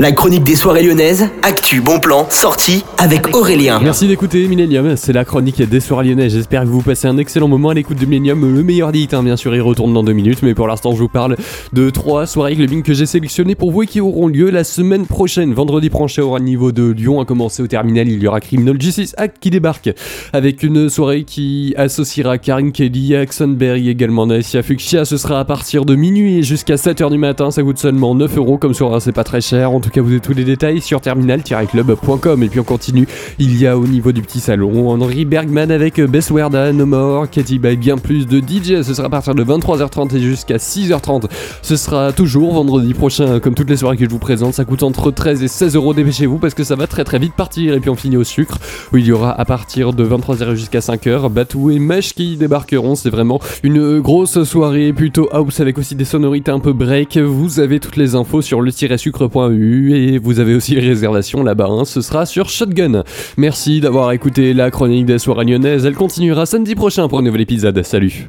La chronique des soirées lyonnaises, actu, bon plan, sortie avec Aurélien. Merci d'écouter Millennium, c'est la chronique des soirées lyonnaises. J'espère que vous passez un excellent moment à l'écoute de Millennium. Le meilleur dit, hein, bien sûr, il retourne dans deux minutes, mais pour l'instant, je vous parle de trois soirées clubbing que j'ai sélectionnées pour vous et qui auront lieu la semaine prochaine. Vendredi prochain, au niveau de Lyon, à commencer au terminal, il y aura Criminal Justice Act qui débarque avec une soirée qui associera Karen Kelly, Axon Berry, également Nassia Fuchsia. Ce sera à partir de minuit jusqu'à 7h du matin. Ça coûte seulement 9 euros, comme soirée, c'est pas très cher. En tout cas, vous avez tous les détails sur terminal-club.com. Et puis on continue, il y a au niveau du petit salon Henri Bergman avec Bess Werda, No More, Katy bien plus de DJ. Ce sera à partir de 23h30 et jusqu'à 6h30. Ce sera toujours vendredi prochain, comme toutes les soirées que je vous présente. Ça coûte entre 13 et 16 euros. Dépêchez-vous parce que ça va très très vite partir. Et puis on finit au sucre où il y aura à partir de 23h jusqu'à 5h Batou et Mesh qui débarqueront. C'est vraiment une grosse soirée plutôt house avec aussi des sonorités un peu break. Vous avez toutes les infos sur le-sucre.eu et vous avez aussi les réservations là-bas, hein. ce sera sur Shotgun. Merci d'avoir écouté la chronique des soirées lyonnaises, elle continuera samedi prochain pour un nouvel épisode, salut